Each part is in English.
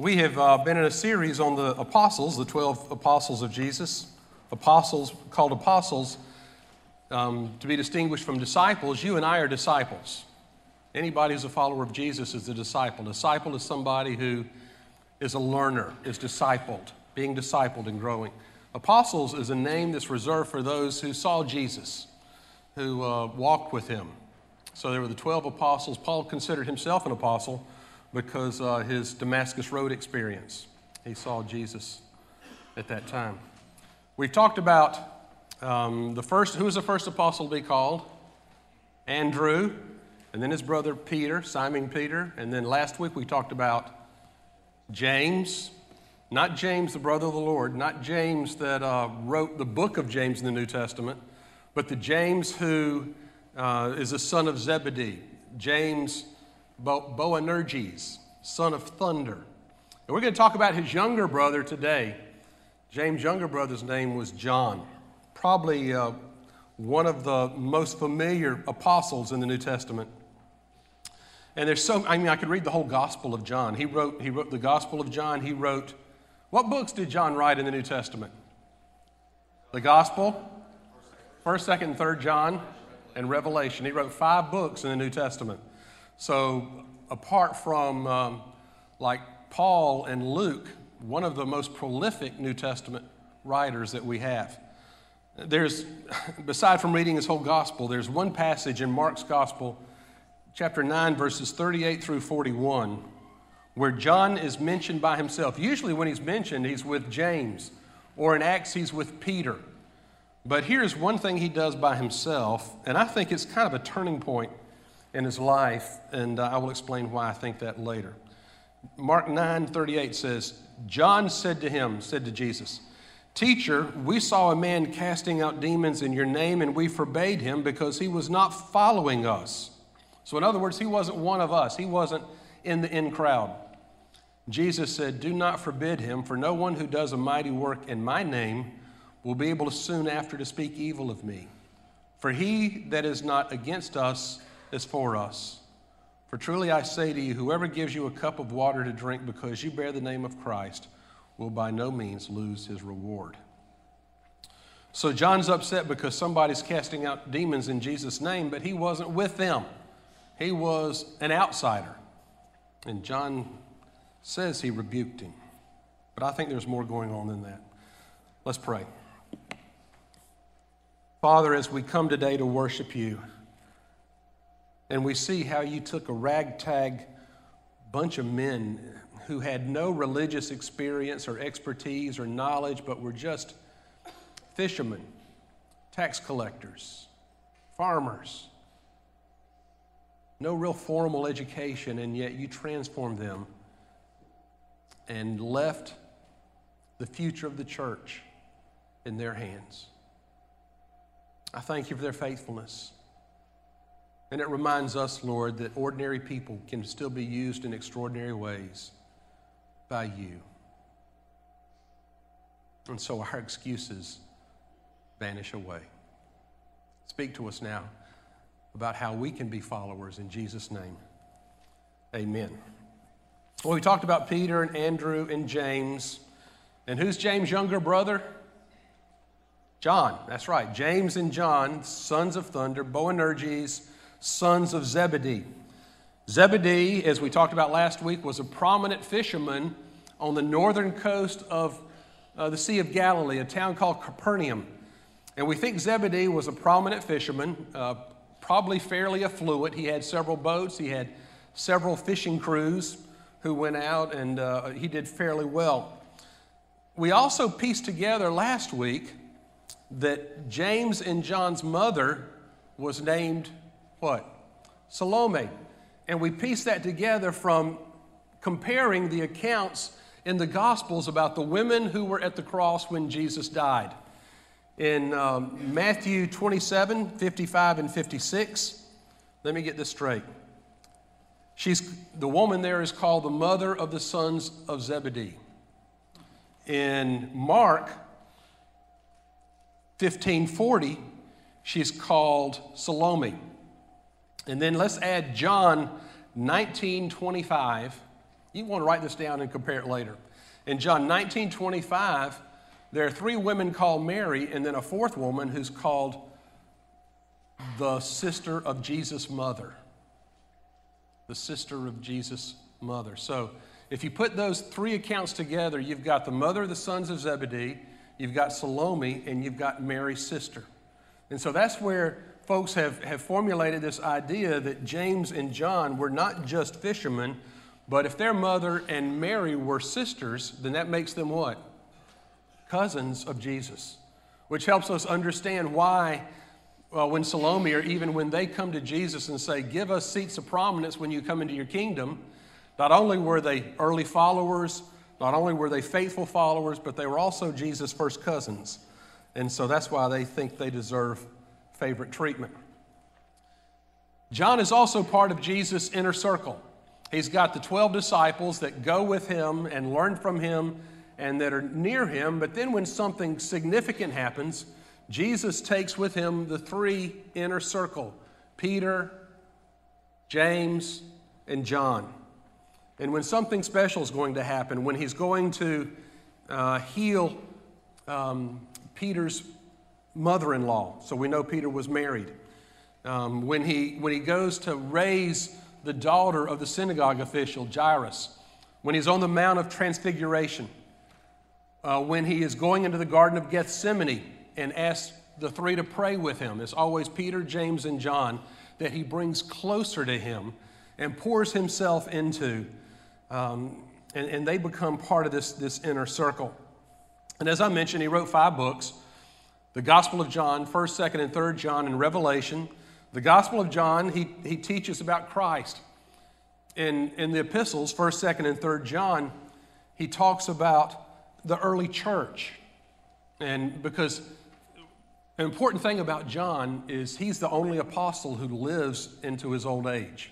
We have uh, been in a series on the apostles, the 12 apostles of Jesus. Apostles, called apostles, um, to be distinguished from disciples. You and I are disciples. Anybody who's a follower of Jesus is a disciple. Disciple is somebody who is a learner, is discipled, being discipled and growing. Apostles is a name that's reserved for those who saw Jesus, who uh, walked with him. So there were the 12 apostles. Paul considered himself an apostle because uh, his Damascus Road experience. He saw Jesus at that time. We've talked about um, the first, who was the first apostle to be called? Andrew, and then his brother Peter, Simon Peter. And then last week we talked about James, not James, the brother of the Lord, not James that uh, wrote the book of James in the New Testament, but the James who uh, is the son of Zebedee, James Bo- Boanerges, son of thunder. And we're going to talk about his younger brother today. James' younger brother's name was John, probably uh, one of the most familiar apostles in the New Testament. And there's so, I mean, I could read the whole Gospel of John. He wrote, he wrote the Gospel of John. He wrote, what books did John write in the New Testament? The Gospel, 1st, 2nd, 3rd John, and Revelation. He wrote five books in the New Testament. So, apart from um, like Paul and Luke, one of the most prolific New Testament writers that we have. There's, beside from reading his whole gospel, there's one passage in Mark's gospel, chapter 9, verses 38 through 41, where John is mentioned by himself. Usually, when he's mentioned, he's with James, or in Acts, he's with Peter. But here's one thing he does by himself, and I think it's kind of a turning point in his life, and uh, I will explain why I think that later. Mark 9 38 says, John said to him, said to Jesus, Teacher, we saw a man casting out demons in your name, and we forbade him because he was not following us. So, in other words, he wasn't one of us, he wasn't in the in crowd. Jesus said, Do not forbid him, for no one who does a mighty work in my name will be able soon after to speak evil of me. For he that is not against us is for us. For truly I say to you, whoever gives you a cup of water to drink because you bear the name of Christ will by no means lose his reward. So John's upset because somebody's casting out demons in Jesus' name, but he wasn't with them. He was an outsider. And John says he rebuked him. But I think there's more going on than that. Let's pray. Father, as we come today to worship you, and we see how you took a ragtag bunch of men who had no religious experience or expertise or knowledge, but were just fishermen, tax collectors, farmers. No real formal education, and yet you transformed them and left the future of the church in their hands. I thank you for their faithfulness. And it reminds us, Lord, that ordinary people can still be used in extraordinary ways by you. And so our excuses vanish away. Speak to us now about how we can be followers in Jesus' name. Amen. Well, we talked about Peter and Andrew and James. And who's James' younger brother? John. That's right. James and John, sons of thunder, Boanerges, sons of Zebedee. Zebedee, as we talked about last week, was a prominent fisherman on the northern coast of uh, the Sea of Galilee, a town called Capernaum. And we think Zebedee was a prominent fisherman, uh, probably fairly affluent. He had several boats, he had several fishing crews who went out, and uh, he did fairly well. We also pieced together last week that James and John's mother was named what? Salome. And we piece that together from comparing the accounts in the Gospels about the women who were at the cross when Jesus died. In um, Matthew 27 55 and 56, let me get this straight. She's, the woman there is called the mother of the sons of Zebedee. In Mark 1540, she's called Salome. And then let's add John 1925, You want to write this down and compare it later. In John 19 25, there are three women called Mary, and then a fourth woman who's called the sister of Jesus' mother. The sister of Jesus' mother. So if you put those three accounts together, you've got the mother of the sons of Zebedee, you've got Salome, and you've got Mary's sister. And so that's where folks have, have formulated this idea that James and John were not just fishermen, but if their mother and Mary were sisters, then that makes them what? Cousins of Jesus, which helps us understand why, well, when Salome or even when they come to Jesus and say, Give us seats of prominence when you come into your kingdom, not only were they early followers, not only were they faithful followers, but they were also Jesus' first cousins. And so that's why they think they deserve favorite treatment. John is also part of Jesus' inner circle. He's got the 12 disciples that go with him and learn from him and that are near him, but then when something significant happens, Jesus takes with him the three inner circle Peter, James, and John. And when something special is going to happen, when he's going to uh, heal um, Peter's mother in law. So we know Peter was married. Um, when, he, when he goes to raise the daughter of the synagogue official, Jairus, when he's on the Mount of Transfiguration, uh, when he is going into the Garden of Gethsemane and asks the three to pray with him, it's always Peter, James, and John that he brings closer to him and pours himself into. Um, and, and they become part of this, this inner circle. And as I mentioned, he wrote five books the Gospel of John, 1st, 2nd, and 3rd John, and Revelation. The Gospel of John, he, he teaches about Christ. In, in the epistles, 1st, 2nd, and 3rd John, he talks about the early church. And because an important thing about John is he's the only apostle who lives into his old age.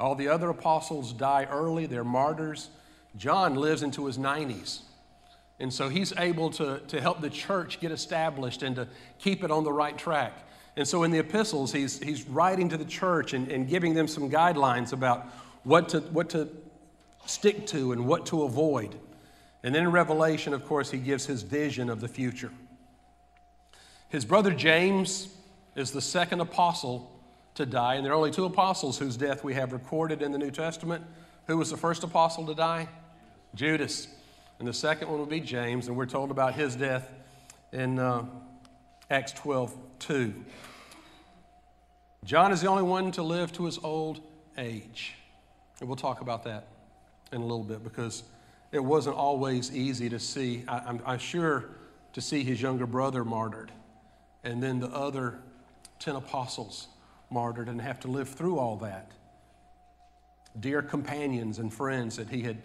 All the other apostles die early, they're martyrs. John lives into his 90s. And so he's able to, to help the church get established and to keep it on the right track. And so in the epistles, he's, he's writing to the church and, and giving them some guidelines about what to, what to stick to and what to avoid. And then in Revelation, of course, he gives his vision of the future. His brother James is the second apostle to die, and there are only two apostles whose death we have recorded in the New Testament. Who was the first apostle to die? Judas and the second one will be James, and we're told about his death in uh, Acts 12 2. John is the only one to live to his old age. And we'll talk about that in a little bit because it wasn't always easy to see, I, I'm, I'm sure, to see his younger brother martyred and then the other 10 apostles martyred and have to live through all that. Dear companions and friends that he had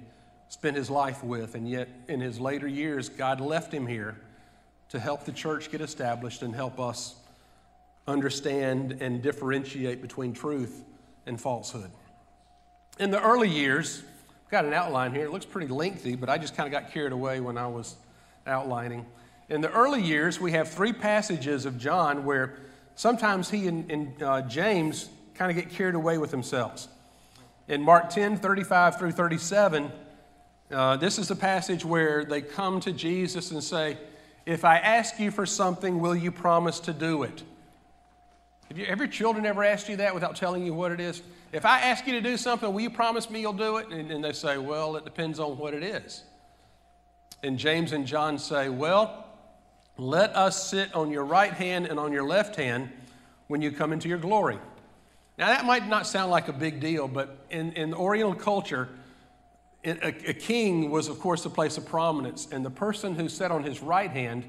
spent his life with, and yet in his later years, God left him here to help the church get established and help us understand and differentiate between truth and falsehood. In the early years, I've got an outline here. It looks pretty lengthy, but I just kind of got carried away when I was outlining. In the early years, we have three passages of John where sometimes he and, and uh, James kind of get carried away with themselves. In Mark 10 35 through 37, uh, this is a passage where they come to Jesus and say, If I ask you for something, will you promise to do it? Have, you, children ever asked you that without telling you what it is? If I ask you to do something, will you promise me you'll do it? And, and they say, Well, it depends on what it is. And James and John say, Well, let us sit on your right hand and on your left hand when you come into your glory. Now, that might not sound like a big deal, but in, in Oriental culture, a, a king was, of course, a place of prominence, and the person who sat on his right hand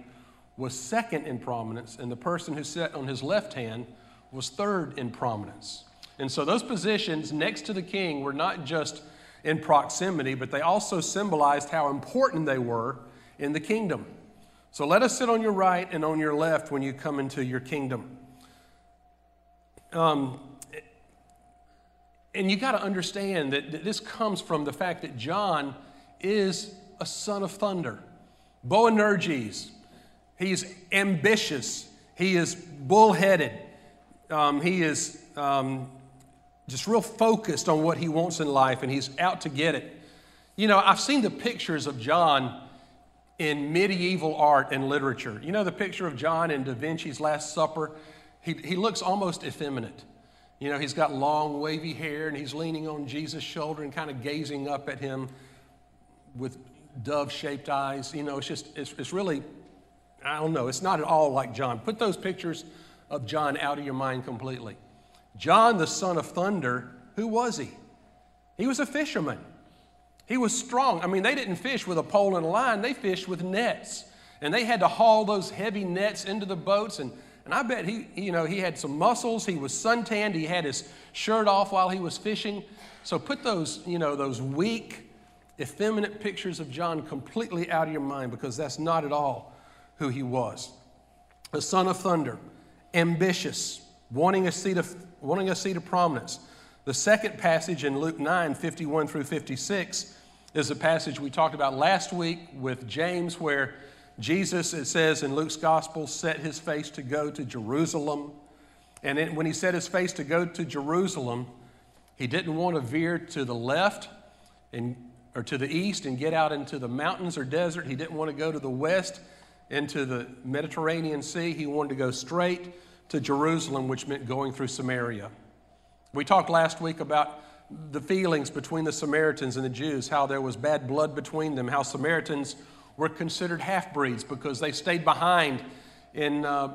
was second in prominence, and the person who sat on his left hand was third in prominence. And so those positions next to the king were not just in proximity, but they also symbolized how important they were in the kingdom. So let us sit on your right and on your left when you come into your kingdom. Um, and you got to understand that, this comes from the fact that John is a son of thunder. Boanerges. He's ambitious. He is bullheaded. Um, he is um, just real focused on what he wants in life, and he's out to get it. You know, I've seen the pictures of John in medieval art and literature. You know, the picture of John in Da Vinci's Last Supper? He, he looks almost effeminate. You know, he's got long, wavy hair and he's leaning on Jesus' shoulder and kind of gazing up at him with dove shaped eyes. You know, it's just, it's, it's really, I don't know, it's not at all like John. Put those pictures of John out of your mind completely. John, the son of thunder, who was he? He was a fisherman. He was strong. I mean, they didn't fish with a pole and a line, they fished with nets. And they had to haul those heavy nets into the boats. And, and I bet he, you know, he had some muscles. He was suntanned. He had his shirt off while he was fishing. So put those, you know, those weak, effeminate pictures of John completely out of your mind because that's not at all who he was. The son of thunder, ambitious, wanting a seat of, wanting a seat of prominence. The second passage in Luke 9, 51 through 56, is a passage we talked about last week with James, where Jesus, it says in Luke's gospel, set his face to go to Jerusalem. And it, when he set his face to go to Jerusalem, he didn't want to veer to the left and, or to the east and get out into the mountains or desert. He didn't want to go to the west into the Mediterranean Sea. He wanted to go straight to Jerusalem, which meant going through Samaria. We talked last week about the feelings between the Samaritans and the Jews, how there was bad blood between them, how Samaritans were considered half breeds because they stayed behind in, uh,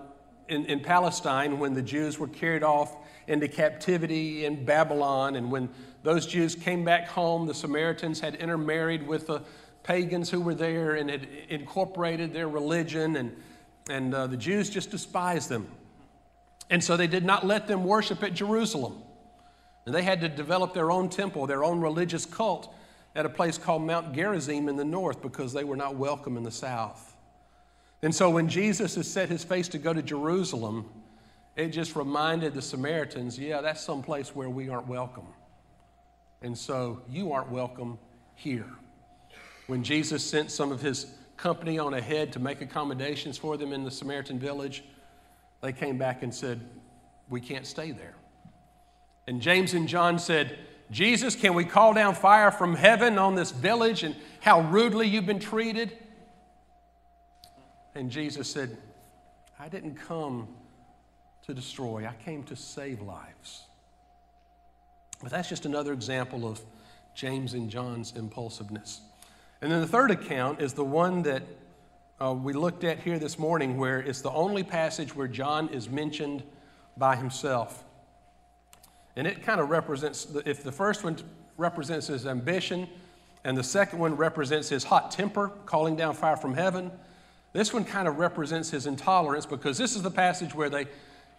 in, in, Palestine when the Jews were carried off into captivity in Babylon. And when those Jews came back home, the Samaritans had intermarried with the pagans who were there and had incorporated their religion, and, and uh, the Jews just despised them. And so they did not let them worship at Jerusalem. And they had to develop their own temple, their own religious cult at a place called Mount Gerizim in the north because they were not welcome in the south. And so when Jesus has set his face to go to Jerusalem, it just reminded the Samaritans, yeah, that's some place where we aren't welcome. And so you aren't welcome here. When Jesus sent some of his company on ahead to make accommodations for them in the Samaritan village, they came back and said, We can't stay there. And James and John said, Jesus, can we call down fire from heaven on this village and how rudely you've been treated? And Jesus said, I didn't come to destroy, I came to save lives. But that's just another example of James and John's impulsiveness. And then the third account is the one that uh, we looked at here this morning, where it's the only passage where John is mentioned by himself. And it kind of represents, if the first one represents his ambition, and the second one represents his hot temper, calling down fire from heaven, this one kind of represents his intolerance because this is the passage where they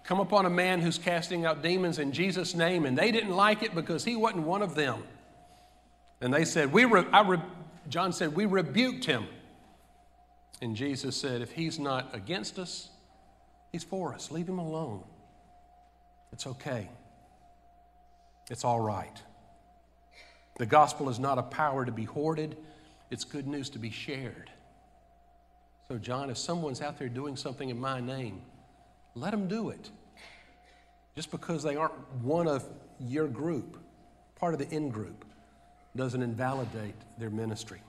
come upon a man who's casting out demons in Jesus' name, and they didn't like it because he wasn't one of them. And they said, we re- re- John said, We rebuked him. And Jesus said, If he's not against us, he's for us. Leave him alone. It's okay. It's all right. The gospel is not a power to be hoarded, it's good news to be shared. So, John, if someone's out there doing something in my name, let them do it. Just because they aren't one of your group, part of the in group, doesn't invalidate their ministry.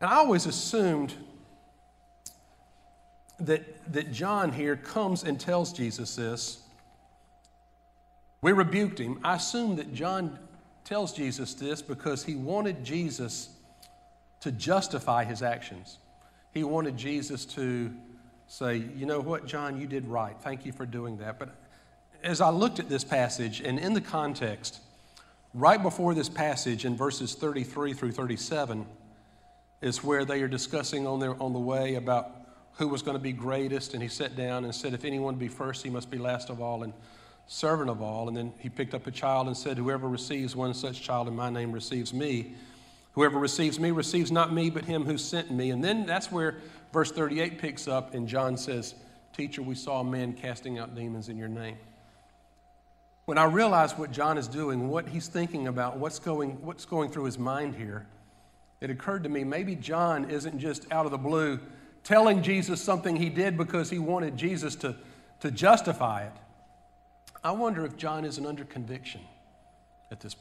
And I always assumed that, that John here comes and tells Jesus this we rebuked him. I assume that John tells Jesus this because he wanted Jesus to justify his actions. He wanted Jesus to say, You know what, John, you did right. Thank you for doing that. But as I looked at this passage and in the context, right before this passage in verses 33 through 37 is where they are discussing on, their, on the way about who was going to be greatest. And he sat down and said, If anyone be first, he must be last of all. And servant of all. And then he picked up a child and said, Whoever receives one such child in my name receives me. Whoever receives me receives not me, but him who sent me. And then that's where verse 38 picks up, and John says, Teacher, we saw a man casting out demons in your name. When I realized what John is doing, what he's thinking about, what's going, what's going through his mind here, it occurred to me maybe John isn't just out of the blue telling Jesus something he did because he wanted Jesus to, to justify it. I wonder if John isn't under conviction at this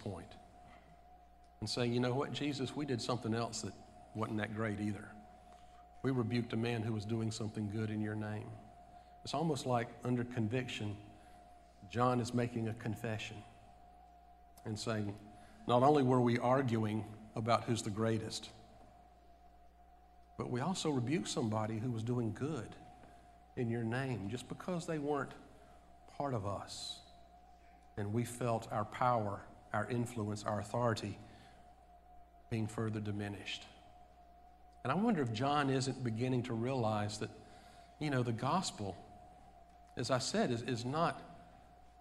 and saying, you know what, Jesus, we did something else that wasn't that great either. We rebuked a man who was doing something good in your name. It's almost like under conviction, John is making a confession and saying, not only were we arguing about who's the greatest, but we also rebuked somebody who was doing good in your name just because they weren't part of us. And we felt our power, our influence, our authority being further diminished. And I wonder if John isn't beginning to realize that, you know, the gospel, as I said, is, is not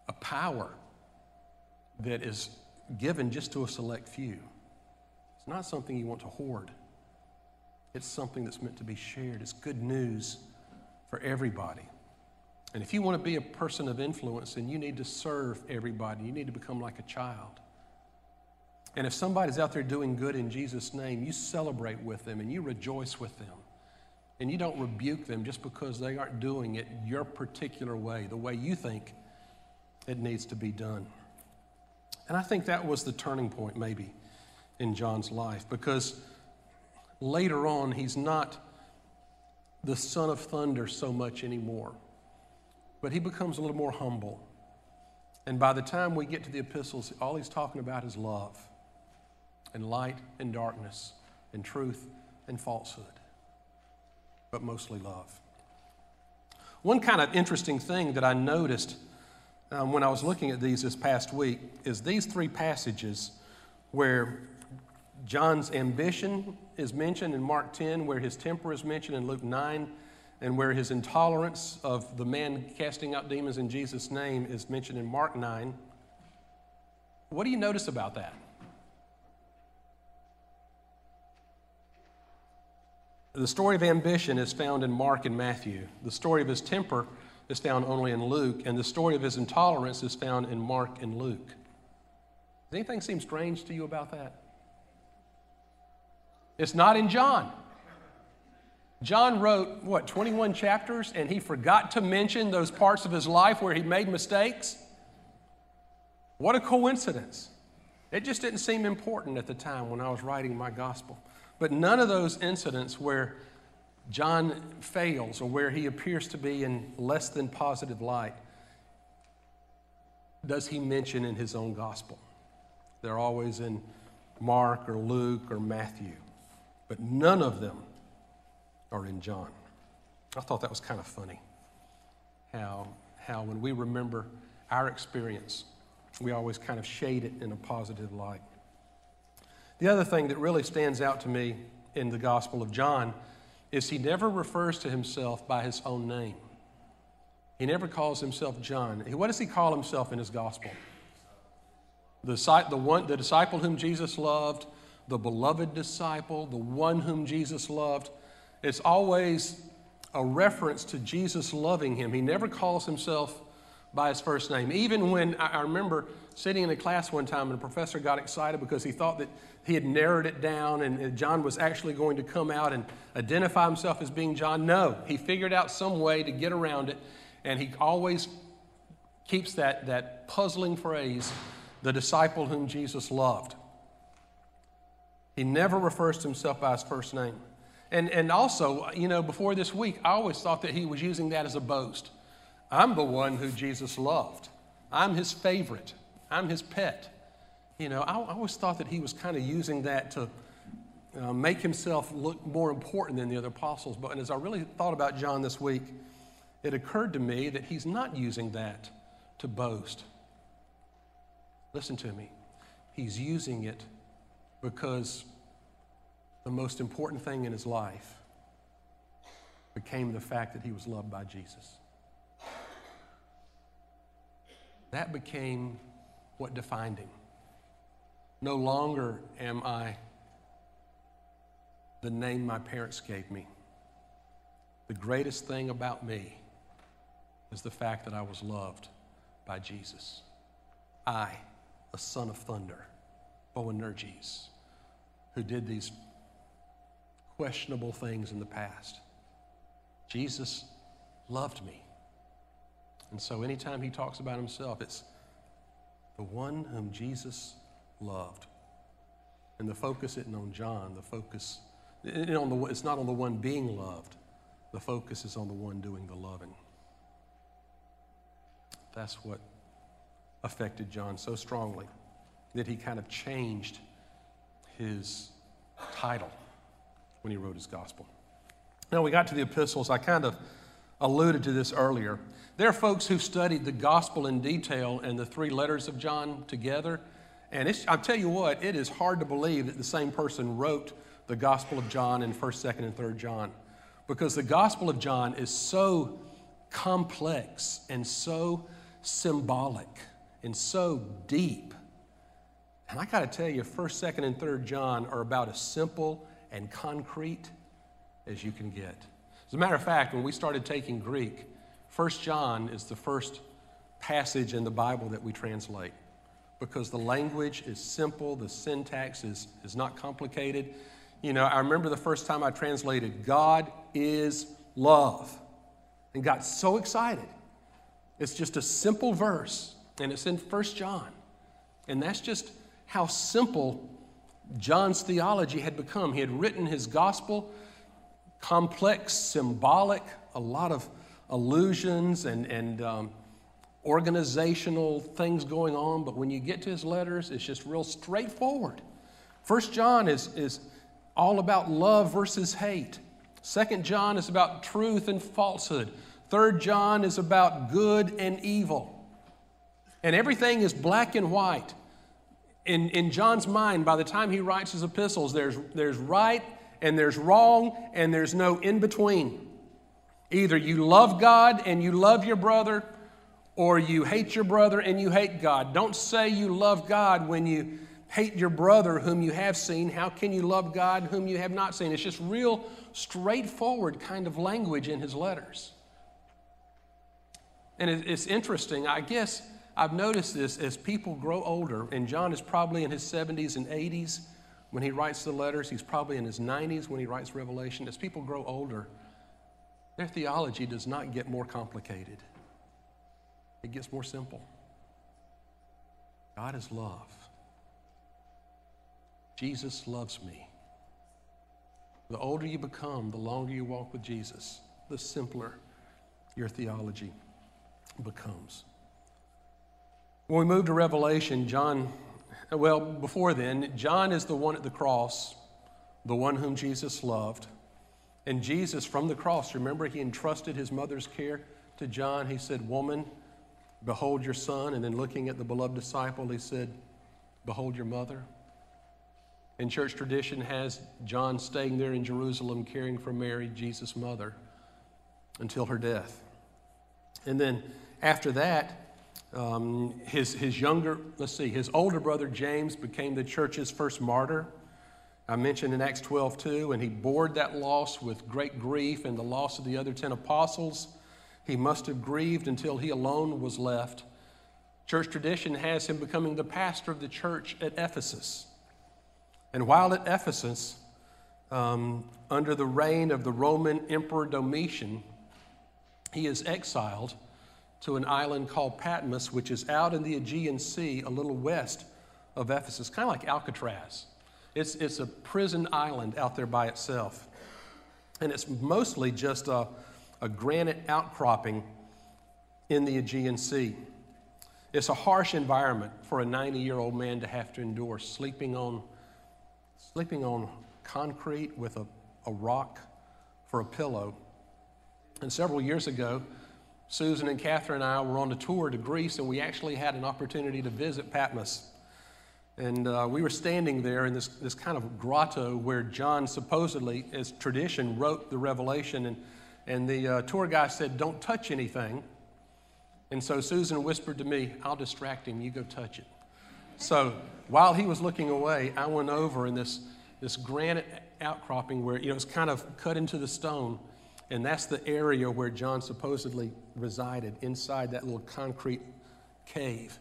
a power that is given just to a select few. It's not something you want to hoard. It's something that's meant to be shared. It's good news for everybody. And if you want to be a person of influence, then you need to serve everybody. You need to become like a child. And if somebody's out there doing good in Jesus' name, you celebrate with them and you rejoice with them. And you don't rebuke them just because they aren't doing it your particular way, the way you think it needs to be done. And I think that was the turning point, maybe, in John's life, because later on, he's not the son of thunder so much anymore, but he becomes a little more humble. And by the time we get to the epistles, all he's talking about is love and light and darkness and truth and falsehood, but mostly love. One kind of interesting thing that I noticed um, when I was looking at these this past week is these three passages where John's ambition is mentioned in Mark 10, where his temper is mentioned in Luke 9, and where his intolerance of the man casting out demons in Jesus' name is mentioned in Mark 9. What do you notice about that? The story of ambition is found in Mark and Matthew. The story of his temper is found only in Luke, and the story of his intolerance is found in Mark and Luke. Does anything seem strange to you about that? It's not in John. John wrote, what, 21 chapters, and he forgot to mention those parts of his life where he made mistakes? What a coincidence. It just didn't seem important at the time when I was writing my gospel. But none of those incidents where John fails or where he appears to be in less than positive light does he mention in his own gospel. They're always in Mark or Luke or Matthew, but none of them are in John. I thought that was kind of funny how, how when we remember our experience, we always kind of shade it in a positive light. The other thing that really stands out to me in the Gospel of John is he never refers to himself by his own name. He never calls himself John. What does he call himself in his gospel? The, the, one, the disciple whom Jesus loved, the beloved disciple, the one whom Jesus loved. It's always a reference to Jesus loving him. He never calls himself by his first name. Even when I remember sitting in a class one time and a professor got excited because he thought that he had narrowed it down and John was actually going to come out and identify himself as being John. No, he figured out some way to get around it, and he always keeps that, that puzzling phrase the disciple whom Jesus loved. He never refers to himself by his first name. And, and also, you know, before this week, I always thought that he was using that as a boast. I'm the one who Jesus loved. I'm his favorite. I'm his pet. You know, I, I always thought that he was kind of using that to uh, make himself look more important than the other apostles. But as I really thought about John this week, it occurred to me that he's not using that to boast. Listen to me. He's using it because the most important thing in his life became the fact that he was loved by Jesus. That became what defined him. No longer am I the name my parents gave me. The greatest thing about me is the fact that I was loved by Jesus. I, a son of thunder, Boanerges, who did these questionable things in the past. Jesus loved me. And so anytime he talks about himself, it's the one whom Jesus loved. And the focus isn't on John, the focus, it's not on the one being loved, the focus is on the one doing the loving. That's what affected John so strongly that he kind of changed his title when he wrote his gospel. Now, we got to the epistles. I kind of alluded to this earlier. There are folks who've studied the gospel in detail and the three letters of John together. And I'll tell you what, it is hard to believe that the same person wrote the gospel of John in 1st, 2nd, and 3rd John. Because the gospel of John is so complex and so symbolic and so deep. And I got to tell you, 1st, 2nd, and 3rd John are about as simple and concrete as you can get. As a matter of fact, when we started taking Greek, 1 John is the first passage in the Bible that we translate because the language is simple, the syntax is, is not complicated. You know, I remember the first time I translated, God is love, and got so excited. It's just a simple verse, and it's in 1 John. And that's just how simple John's theology had become. He had written his gospel, complex, symbolic, a lot of allusions and, and um, organizational things going on, but when you get to his letters, it's just real straightforward. First John is, is all about love versus hate. Second John is about truth and falsehood. Third John is about good and evil. And everything is black and white in, in John's mind, by the time he writes his epistles, there's, there's right and there's wrong and there's no in between. Either you love God and you love your brother, or you hate your brother and you hate God. Don't say you love God when you hate your brother whom you have seen. How can you love God whom you have not seen? It's just real straightforward kind of language in his letters. And it's interesting, I guess I've noticed this as people grow older, and John is probably in his 70s and 80s when he writes the letters. He's probably in his 90s when he writes Revelation. As people grow older, their theology does not get more complicated, it gets more simple. God is love. Jesus loves me. The older you become, the longer you walk with Jesus, the simpler your theology becomes. When we move to Revelation, John, well, before then, John is the one at the cross, the one whom Jesus loved. And Jesus, from the cross, remember, he entrusted his mother's care to John. He said, Woman, behold your son. And then looking at the beloved disciple, he said, Behold your mother. And church tradition has John staying there in Jerusalem caring for Mary, Jesus' mother, until her death. And then after that, um, his, his younger, let's see, his older brother James became the church's first martyr. I mentioned in Acts 12 too, and he bore that loss with great grief and the loss of the other 10 apostles. He must have grieved until he alone was left. Church tradition has him becoming the pastor of the church at Ephesus. And while at Ephesus, um, under the reign of the Roman Emperor Domitian, he is exiled to an island called Patmos, which is out in the Aegean Sea, a little west of Ephesus, kind of like Alcatraz. It's, it's a prison island out there by itself. And it's mostly just a, a granite outcropping in the Aegean Sea. It's a harsh environment for a 90 year old man to have to endure, sleeping on, sleeping on concrete with a, a rock for a pillow. And several years ago, Susan and Catherine and I were on a tour to Greece, and we actually had an opportunity to visit Patmos. And uh, we were standing there in this, this kind of grotto where John supposedly, as tradition, wrote the Revelation. And, and the uh, tour guy said, Don't touch anything. And so Susan whispered to me, I'll distract him, you go touch it. So while he was looking away, I went over in this, this granite outcropping where you know, it's kind of cut into the stone. And that's the area where John supposedly resided, inside that little concrete cave.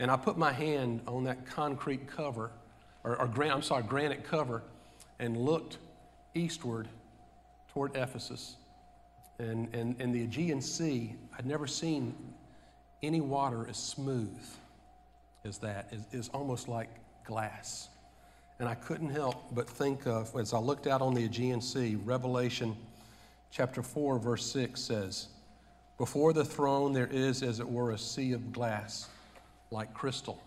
And I put my hand on that concrete cover, or, or gran- I'm sorry, granite cover, and looked eastward toward Ephesus. And, and, and the Aegean Sea, I'd never seen any water as smooth as that, is, almost like glass. And I couldn't help but think of, as I looked out on the Aegean Sea, Revelation chapter 4, verse 6 says, Before the throne there is, as it were, a sea of glass, like crystal.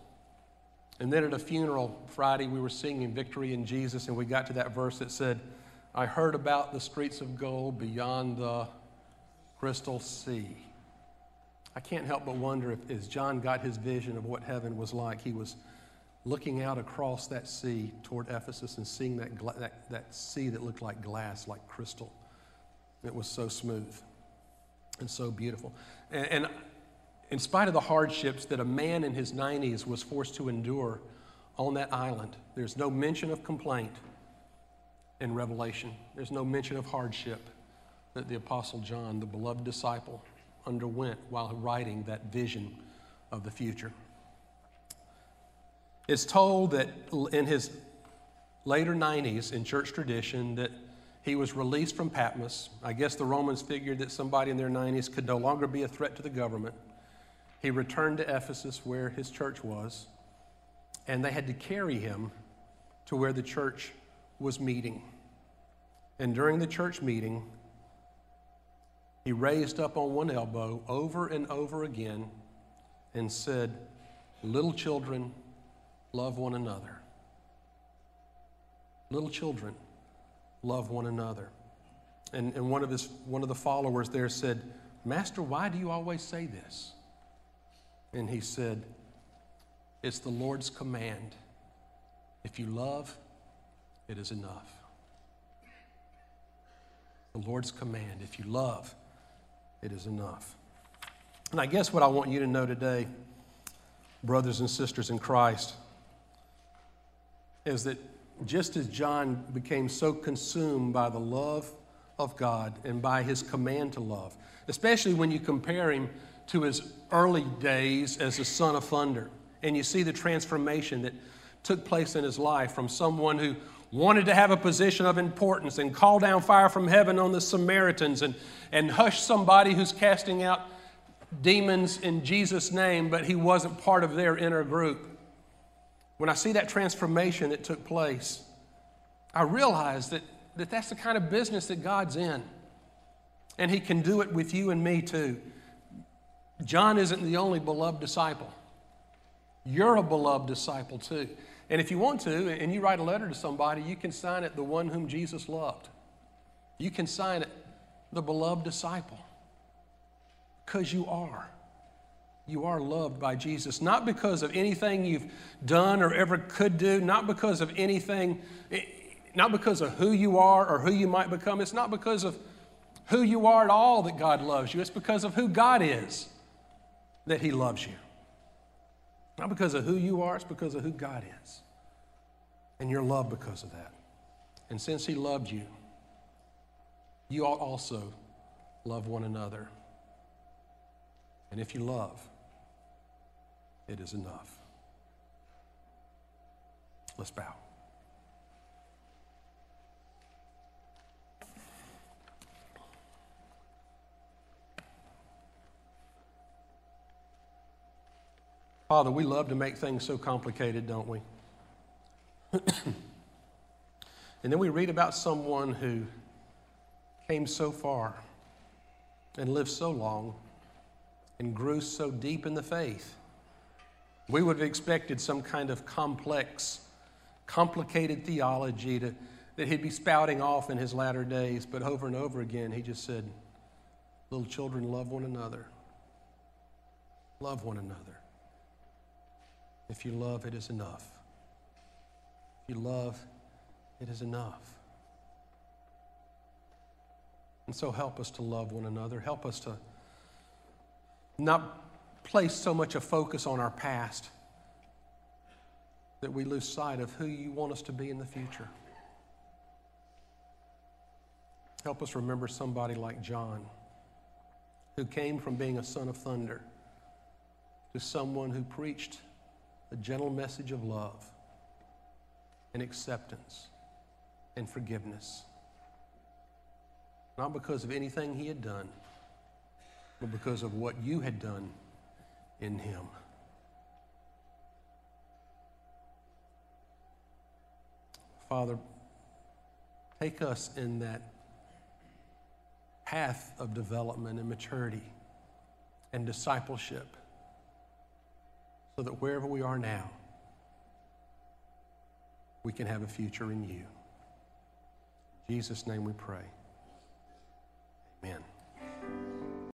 And then at a funeral Friday, we were singing Victory in Jesus, and we got to that verse that said, I heard about the streets of gold beyond the crystal sea. I can't help but wonder if, as John got his vision of what heaven was like, he was looking out across that sea toward Ephesus and seeing that, that, that sea that looked like glass, like crystal. It was so smooth and so beautiful. And, and in spite of the hardships that a man in his 90s was forced to endure on that island, there's no mention of complaint in Revelation. There's no mention of hardship that the Apostle John, the beloved disciple, underwent while writing that vision of the future. It's told that in his later 90s in church tradition that he was released from Patmos. I guess the Romans figured that somebody in their 90s could no longer be a threat to the government. He returned to Ephesus where his church was, and they had to carry him to where the church was meeting. And during the church meeting, he raised up on one elbow over and over again and said, Little children, love one another. Little children, love one another. And, and one, of his, one of the followers there said, Master, why do you always say this? And he said, It's the Lord's command. If you love, it is enough. The Lord's command. If you love, it is enough. And I guess what I want you to know today, brothers and sisters in Christ, is that just as John became so consumed by the love of God and by his command to love, especially when you compare him to his early days as the son of thunder, and you see the transformation that took place in his life from someone who wanted to have a position of importance and call down fire from heaven on the Samaritans and, and hush somebody who's casting out demons in Jesus' name, but he wasn't part of their inner group. When I see that transformation that took place, I realize that, that that's the kind of business that God's in. And He can do it with you and me too. John isn't the only beloved disciple. You're a beloved disciple too. And if you want to, and you write a letter to somebody, you can sign it the one whom Jesus loved. You can sign it the beloved disciple because you are. You are loved by Jesus, not because of anything you've done or ever could do, not because of anything, eh, not because of who you are or who you might become. It's not because of who you are at all that God loves you. It's because of who God is that He loves you. Not because of who you are, it's because of who God is. And you're loved because of that. And since He loved you, you ought also love one another. And if you love, it is enough. Let's bow. Father, we love to make things so complicated, don't we? and then we read about someone who came so far and lived so long and grew so deep in the faith we would have expected some kind of complex, complicated theology to, that he'd be spouting off in his latter days, but over and over again, he just said, Little children, love one another. Love one another. If you love, it is enough. If you love, it is enough. And so help us to love one another. Help us to not place so much a focus on our past that we lose sight of who you want us to be in the future. Help us remember somebody like John, who came from being a son of thunder to someone who preached a gentle message of love and acceptance and forgiveness. Not because of anything he had done, but because of what you had done in him. Father, take us in that path of development and maturity and discipleship so that wherever we are now, we can have a future in you. In Jesus' name we pray.